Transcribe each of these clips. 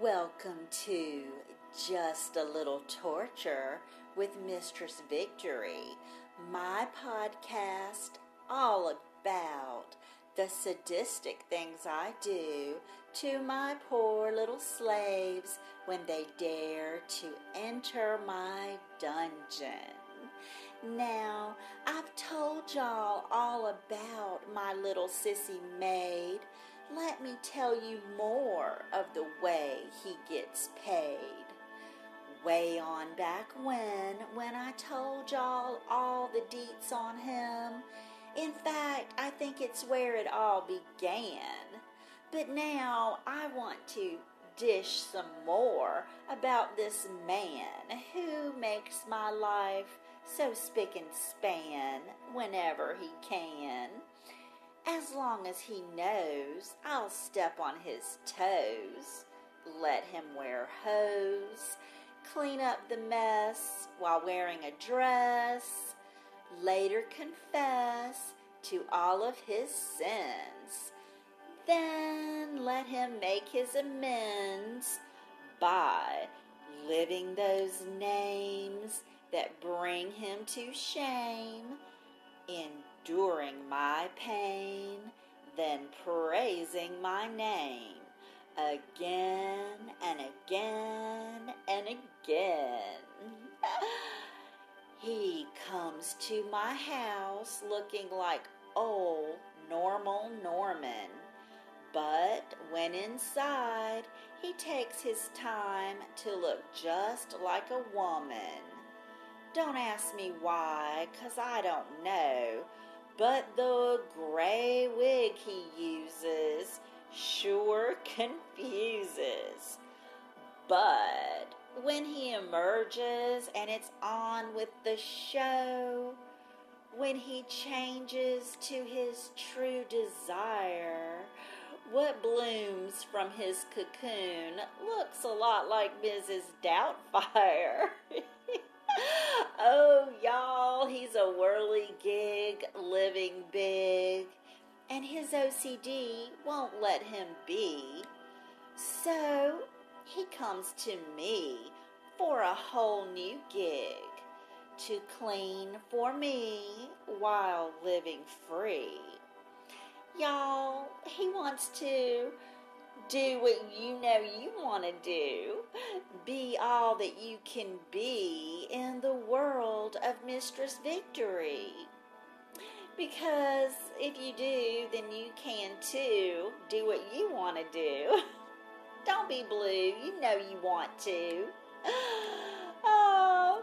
Welcome to Just a Little Torture with Mistress Victory, my podcast all about the sadistic things I do to my poor little slaves when they dare to enter my dungeon. Now, I've told y'all all about my little sissy maid. Let me tell you more of the way he gets paid. Way on back when, when I told y'all all the deets on him. In fact, I think it's where it all began. But now I want to dish some more about this man who makes my life so spick and span whenever he can. As long as he knows I'll step on his toes, let him wear hose, clean up the mess while wearing a dress, later confess to all of his sins. Then let him make his amends by living those names that bring him to shame, enduring my pain, then praising my name again and again and again. he comes to my house looking like old normal Norman. But when inside, he takes his time to look just like a woman. Don't ask me why, 'cause I don't know. But the gray wig he uses sure confuses. But when he emerges and it's on with the show, when he changes to his true desire, what blooms from his cocoon looks a lot like Mrs. Doubtfire. oh, y'all, he's a whirly gig, living big, and his OCD won't let him be. So he comes to me for a whole new gig to clean for me while living free. Y'all, he wants to do what you know you want to do. Be all that you can be in the world of Mistress Victory. Because if you do, then you can too do what you want to do. Don't be blue, you know you want to. Oh,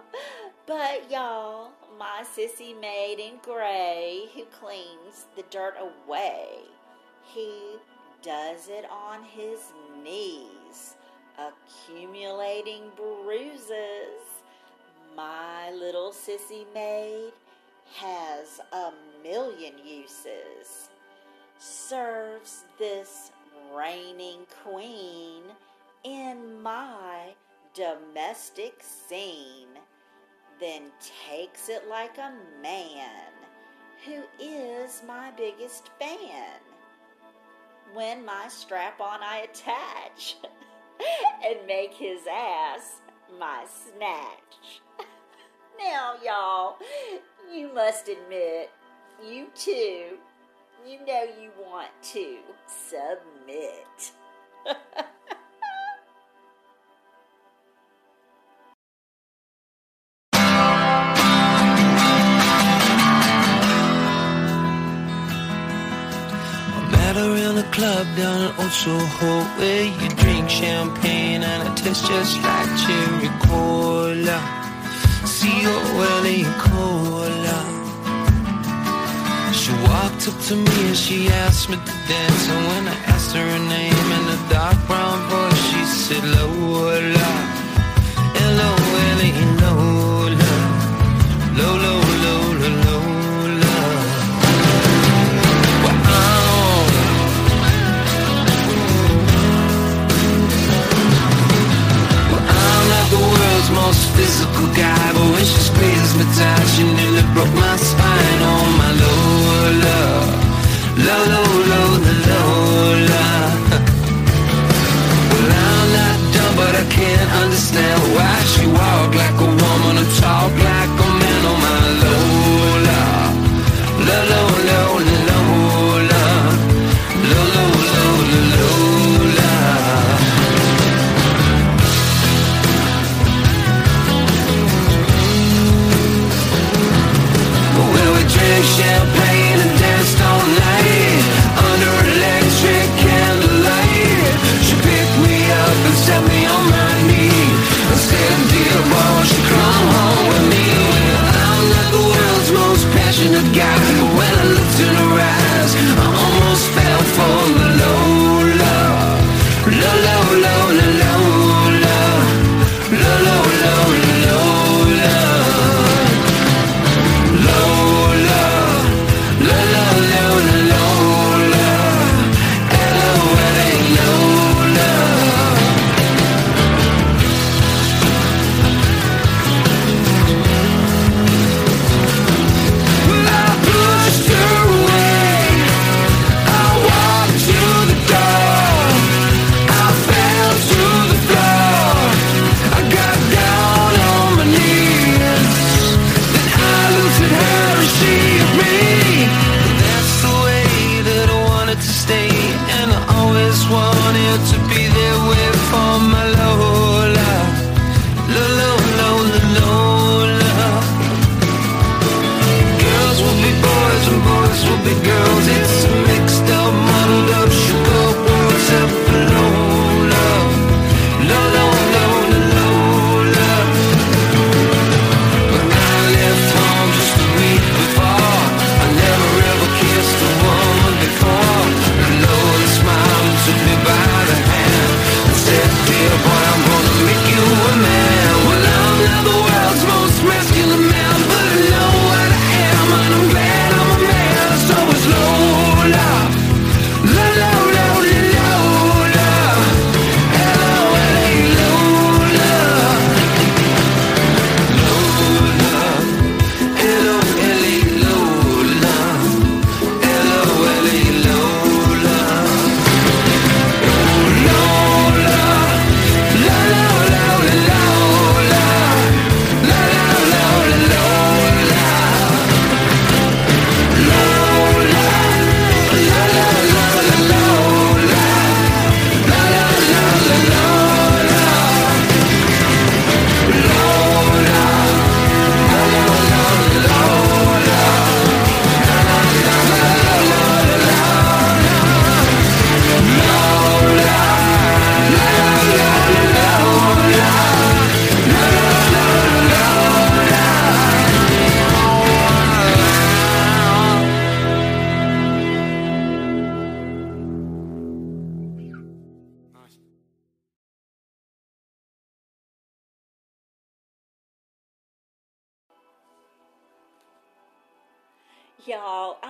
but y'all, my sissy maid in gray who cleans the dirt away, he does it on his knees, accumulating bruises. My little sissy maid has a million uses. Serves this reigning queen in my domestic scene, then takes it like a man who is my biggest fan. When my strap on I attach and make his ass my snatch. Now, y'all, you must admit, you too, you know you want to submit. Met her in a club down in Old Soho where you drink champagne and it tastes just like cherry cola. C-O-L-A cola. She walked up to me and she asked me to dance And when I asked her her name in a dark brown voice She said L-O-L-A physical guy, but when she squeezed me tight, she nearly broke my spine. Oh my Lola, Lola, Lola, Lola. Well,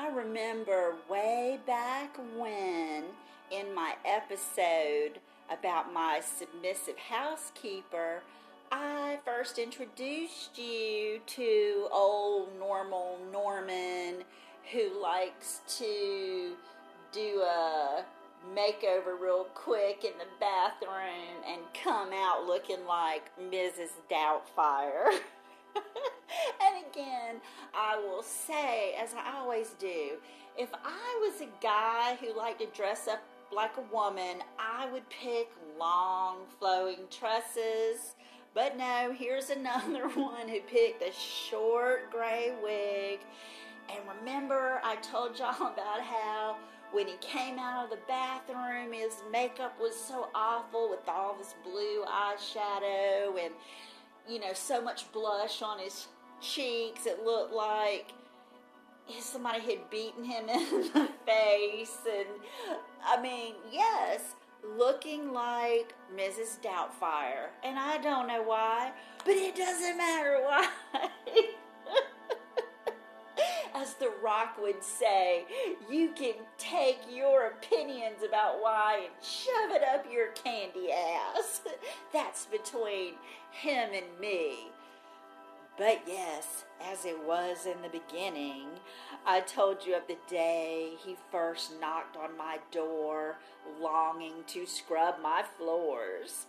I remember way back when in my episode about my submissive housekeeper, I first introduced you to old normal Norman who likes to do a makeover real quick in the bathroom and come out looking like Mrs. Doubtfire. and again, I will say, as I always do, if I was a guy who liked to dress up like a woman, I would pick long flowing tresses. But no, here's another one who picked a short gray wig. And remember, I told y'all about how when he came out of the bathroom, his makeup was so awful with all this blue eyeshadow and, you know, so much blush on his cheeks. It looked like somebody had beaten him in the face. And I mean, yes, looking like Mrs. Doubtfire. And I don't know why, but it doesn't matter why. As The Rock would say, you can take your opinions about why and shove it up your candy ass. That's between him and me. But yes, as it was in the beginning, I told you of the day he first knocked on my door, longing to scrub my floors.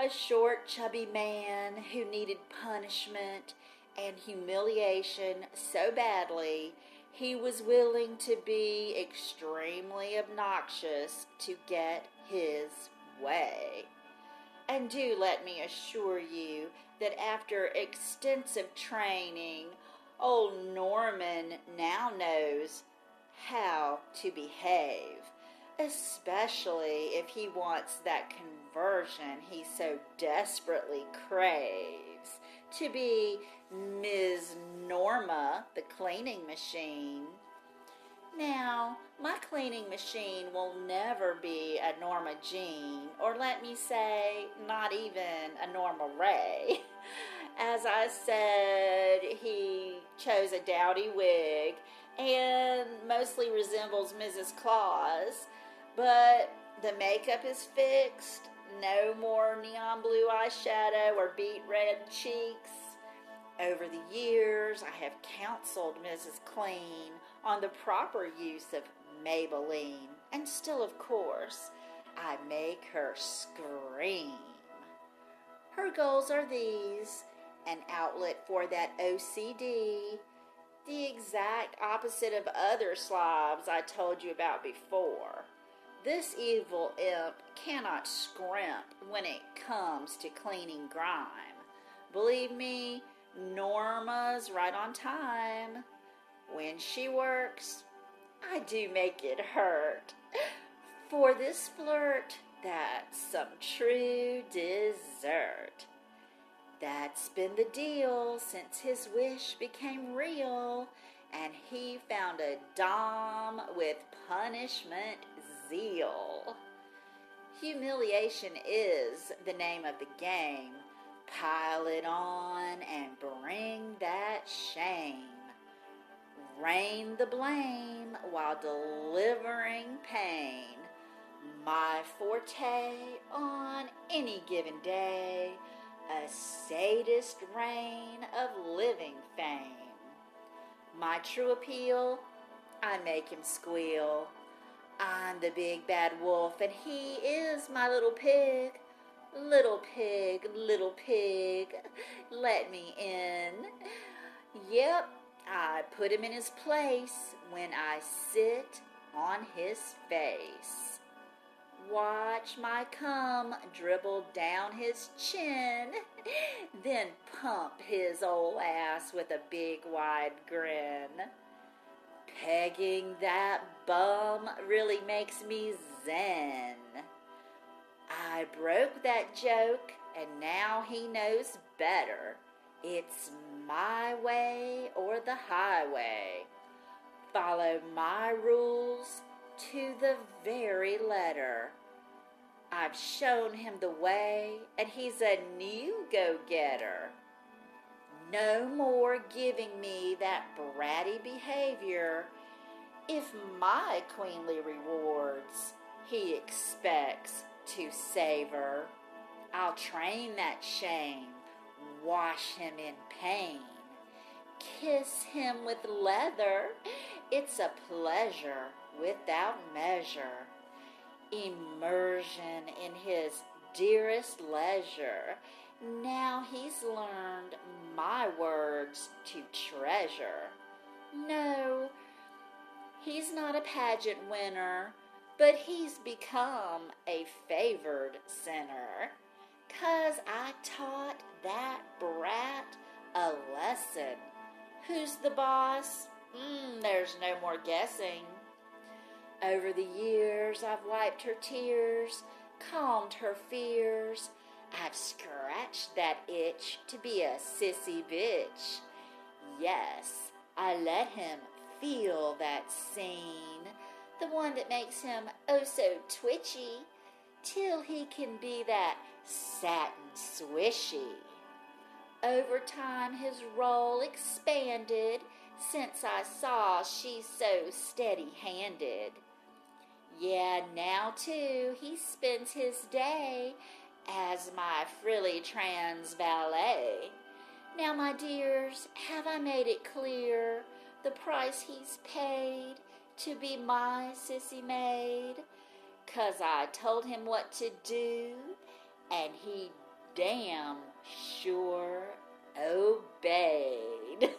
A short, chubby man who needed punishment and humiliation so badly, he was willing to be extremely obnoxious to get his way. And do let me assure you that after extensive training, old Norman now knows how to behave, especially if he wants that conversion he so desperately craves to be Ms. Norma, the cleaning machine. Now, my cleaning machine will never be a Norma Jean, or let me say, not even a Norma Rae. As I said, he chose a dowdy wig and mostly resembles Mrs. Claus, but the makeup is fixed, no more neon blue eyeshadow or beet red cheeks. Over the years, I have counseled Mrs. Clean on the proper use of Maybelline, and still, of course, I make her scream. Her goals are these an outlet for that OCD, the exact opposite of other slobs I told you about before. this evil imp cannot scrimp when it comes to cleaning grime. Believe me, Norma's right on time. When she works, I do make it hurt. For this flirt, that's some true dessert. That's been the deal since his wish became real and he found a Dom with punishment zeal. Humiliation is the name of the game. Pile it on and bring that shame. Rain the blame while delivering pain. My forte on any given day, a sadist reign of living fame. My true appeal, I make him squeal. I'm the big bad wolf, and he is my little pig. Little pig, little pig, let me in. Yep, I put him in his place when I sit on his face. Watch my cum dribble down his chin, then pump his old ass with a big wide grin. Pegging that bum really makes me zen. I broke that joke, and now he knows better. It's my way or the highway. Follow my rules to the very letter. I've shown him the way, and he's a new go getter. No more giving me that bratty behavior. If my queenly rewards he expects to savor, I'll train that shame, wash him in pain, kiss him with leather. It's a pleasure without measure immersion in his dearest leisure. Now he's learned my words to treasure. No, he's not a pageant winner, but he's become a favored sinner. Cause I taught that brat a lesson. Who's the boss? Mm, there's no more guessing. Over the years, I've wiped her tears, calmed her fears. I've scratched that itch to be a sissy bitch. Yes, I let him feel that scene, the one that makes him oh so twitchy, till he can be that satin swishy. Over time, his role expanded since I saw she's so steady handed. Yeah, now too, he spends his day as my frilly trans valet. Now, my dears, have I made it clear the price he's paid to be my sissy maid? Cause I told him what to do, and he damn sure obeyed.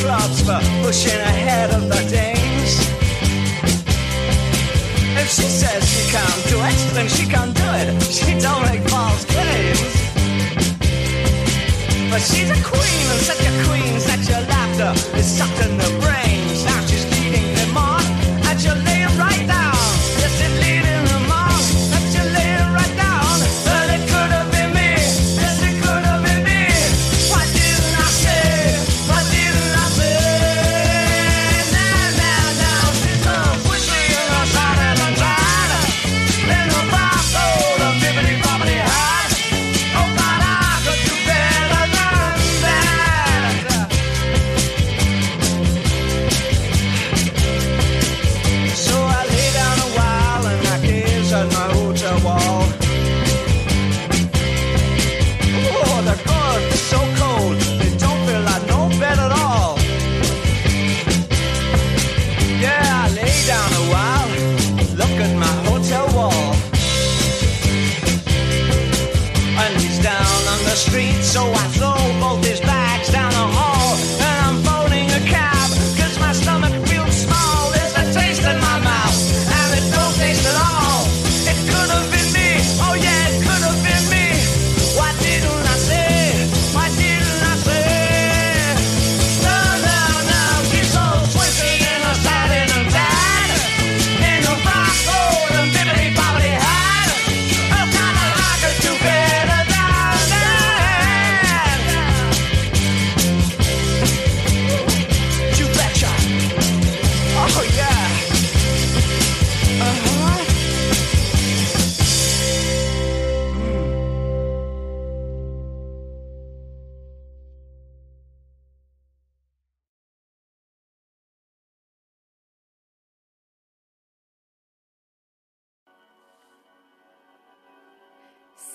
clubs for pushing ahead of the dames. If she says she can't do it, then she can't do it. She don't make false claims. But she's a queen, and such a queen, such a laughter is sucked in the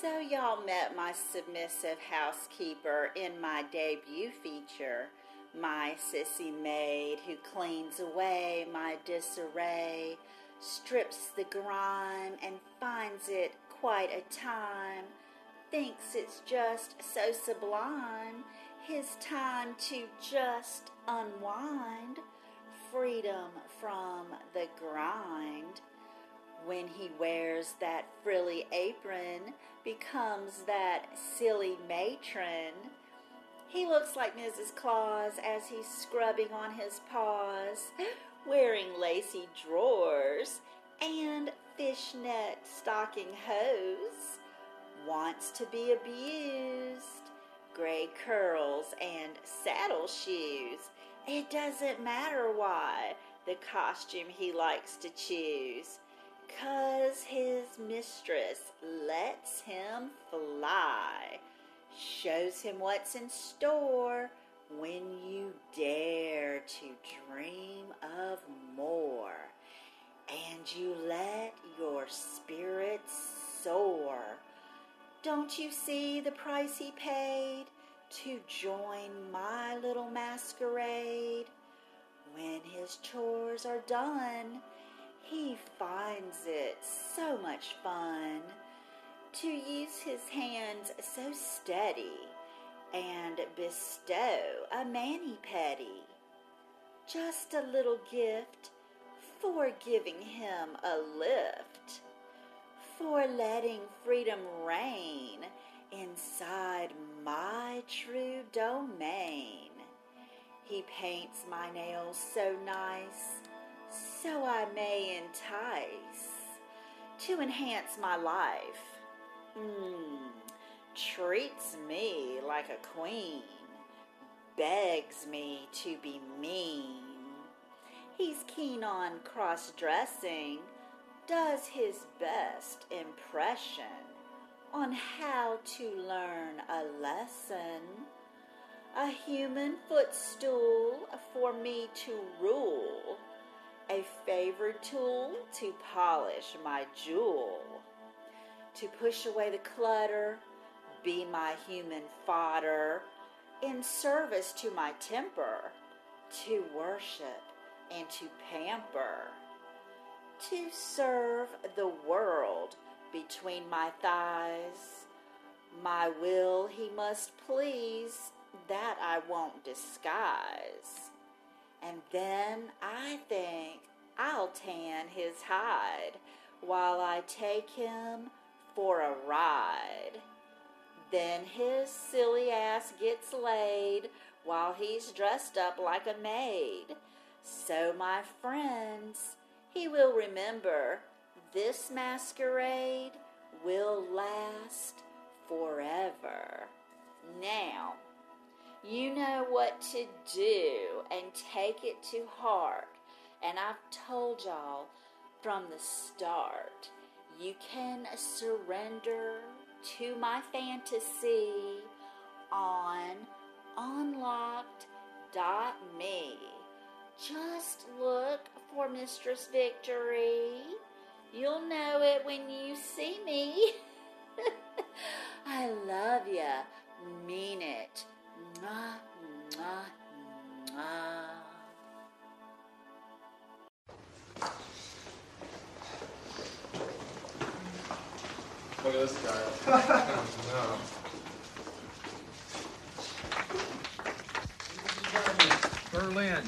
So, y'all met my submissive housekeeper in my debut feature, my sissy maid who cleans away my disarray, strips the grime, and finds it quite a time, thinks it's just so sublime, his time to just unwind, freedom from the grind when he wears that frilly apron, becomes that silly matron. He looks like Mrs. Claus as he's scrubbing on his paws, wearing lacy drawers and fishnet stocking hose. Wants to be abused, gray curls and saddle shoes. It doesn't matter why the costume he likes to choose. Cause his mistress lets him fly, shows him what's in store when you dare to dream of more, and you let your spirit soar. Don't you see the price he paid to join my little masquerade? When his chores are done, he finds it so much fun to use his hands so steady and bestow a mani pedi. Just a little gift for giving him a lift, for letting freedom reign inside my true domain. He paints my nails so nice so I may entice to enhance my life. Mm, treats me like a queen, begs me to be mean. He's keen on cross dressing, does his best impression on how to learn a lesson. A human footstool for me to rule a favored tool to polish my jewel, to push away the clutter, be my human fodder, in service to my temper, to worship and to pamper, to serve the world between my thighs. My will he must please, that I won't disguise. And then I think I'll tan his hide while I take him for a ride. Then his silly ass gets laid while he's dressed up like a maid. So, my friends, he will remember this masquerade will last forever. Now, you know what to do and take it to heart. And I've told y'all from the start, you can surrender to my fantasy on unlocked.me. Just look for Mistress Victory. You'll know it when you see me. I love ya. Mean it. Look at this guy. no. Berlin.